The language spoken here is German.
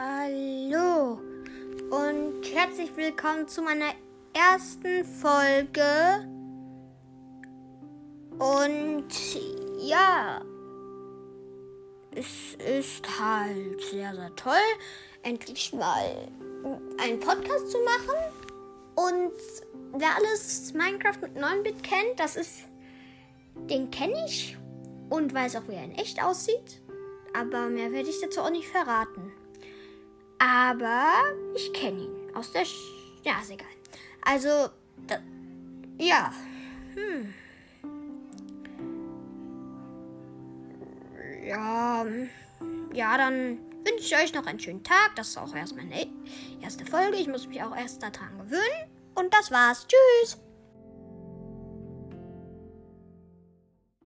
Hallo und herzlich willkommen zu meiner ersten Folge. Und ja, es ist halt sehr, sehr toll, endlich mal einen Podcast zu machen. Und wer alles Minecraft mit 9-Bit kennt, das ist, den kenne ich und weiß auch, wie er in echt aussieht. Aber mehr werde ich dazu auch nicht verraten. Aber ich kenne ihn aus der. Sch ja, ist egal. Also, da, ja. Hm. Ja. Ja, dann wünsche ich euch noch einen schönen Tag. Das ist auch erst meine erste Folge. Ich muss mich auch erst daran gewöhnen. Und das war's. Tschüss.